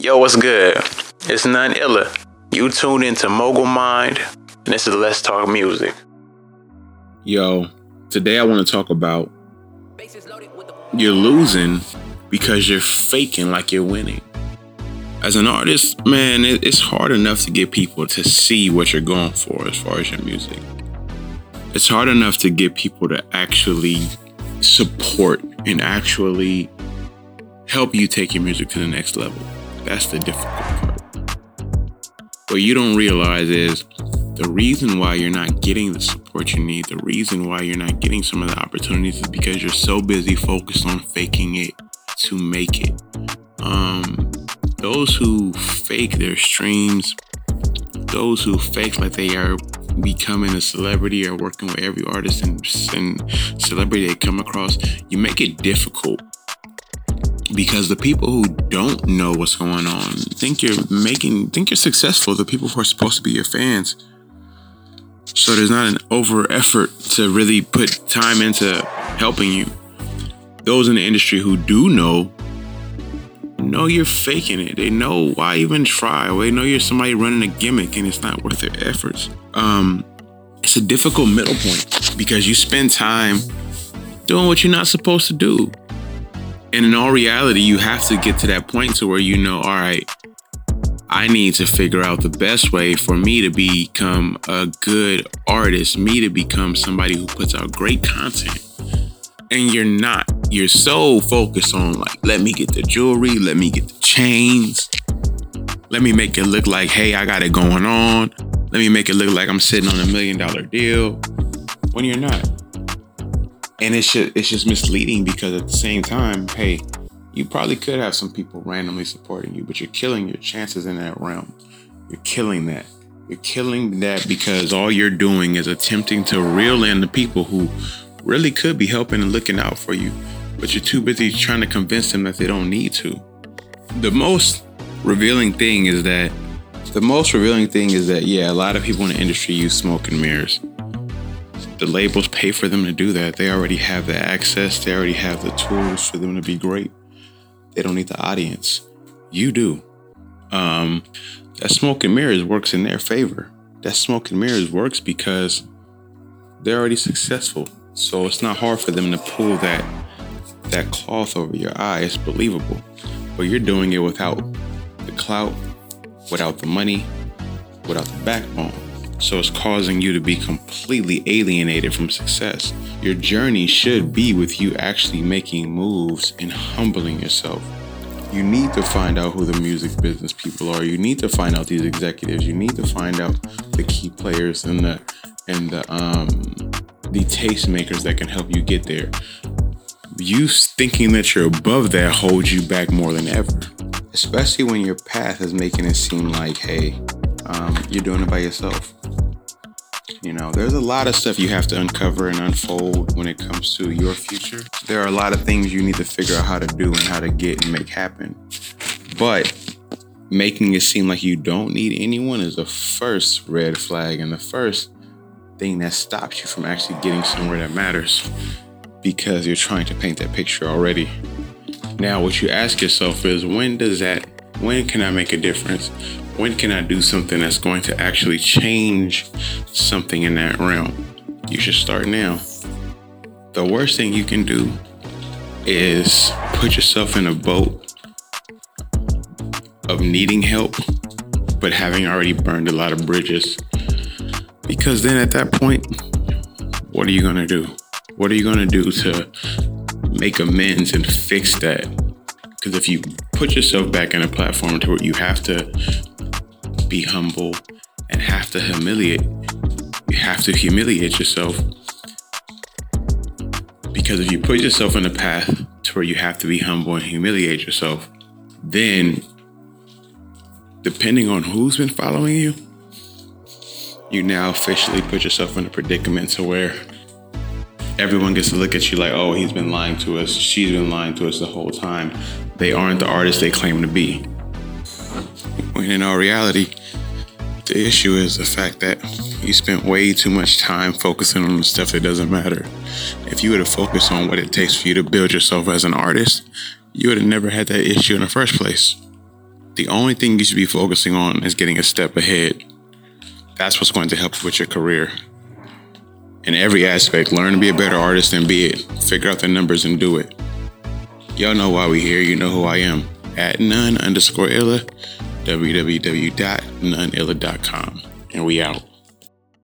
Yo, what's good? It's none. You tuned into Mogul Mined, and this is Let's Talk Musiq. Yo, today I want to talk about you're losing because you're faking like you're winning. As an artist, man, it's hard enough to get people to see what you're going for as far as your music. It's hard enough to get people to actually support and actually help you take your music to the next level. That's the difficult part. What you don't realize is the reason why you're not getting the support you need, the reason why you're not getting some of the opportunities is because you're so busy focused on faking it to make it. Um, those who fake their streams, those who fake like they are becoming a celebrity or working with every artist and, and celebrity they come across, you make it difficult because the people who don't know what's going on think you're making think you're successful the people who are supposed to be your fans. So there's not an over effort to really put time into helping you. Those in the industry who do know know you're faking it. They know why even try. They know you're somebody running a gimmick and it's not worth their efforts. Um it's a difficult middle point because you spend time doing what you're not supposed to do and in all reality, you have to get to that point to where you know, all right, I need to figure out the best way for me to become a good artist, me to become somebody who puts out great content. And you're not. You're so focused on like, let me get the jewelry, let me get the chains, let me make it look like, hey, I got it going on. Let me make it look like I'm sitting on a million dollar deal when you're not and it's just it's just misleading because at the same time, hey, you probably could have some people randomly supporting you, but you're killing your chances in that realm. You're killing that. You're killing that because all you're doing is attempting to reel in the people who really could be helping and looking out for you, but you're too busy trying to convince them that they don't need to. The most revealing thing is that the most revealing thing is that yeah, a lot of people in the industry use smoke and mirrors the labels pay for them to do that. They already have the access, they already have the tools for them to be great. They don't need the audience. You do. Um, that smoke and mirrors works in their favor. That smoke and mirrors works because they're already successful. So it's not hard for them to pull that that cloth over your eye. It's believable. But you're doing it without the clout, without the money, without the backbone. So it's causing you to be completely alienated from success. Your journey should be with you actually making moves and humbling yourself. You need to find out who the music business people are. You need to find out these executives. You need to find out the key players and the and the um the tastemakers that can help you get there. You thinking that you're above that holds you back more than ever. Especially when your path is making it seem like, hey, um, you're doing it by yourself. You know, there's a lot of stuff you have to uncover and unfold when it comes to your future. There are a lot of things you need to figure out how to do and how to get and make happen. But making it seem like you don't need anyone is the first red flag and the first thing that stops you from actually getting somewhere that matters because you're trying to paint that picture already. Now, what you ask yourself is when does that, when can I make a difference? When can I do something that's going to actually change something in that realm? You should start now. The worst thing you can do is put yourself in a boat of needing help, but having already burned a lot of bridges. Because then at that point, what are you going to do? What are you going to do to make amends and fix that? Because if you put yourself back in a platform to where you have to be humble and have to humiliate. You have to humiliate yourself. Because if you put yourself in a path to where you have to be humble and humiliate yourself, then depending on who's been following you, you now officially put yourself in a predicament to where everyone gets to look at you like, oh, he's been lying to us, she's been lying to us the whole time. They aren't the artists they claim to be. When in all reality, the issue is the fact that you spent way too much time focusing on the stuff that doesn't matter. If you would have focused on what it takes for you to build yourself as an artist, you would have never had that issue in the first place. the only thing you should be focusing on is getting a step ahead. That's what's going to help with your career. In every aspect, learn to be a better artist and be it. Figure out the numbers and do it. Y'all know why we here. You know who I am. At none underscore illa, www.noneilla.com. And we out.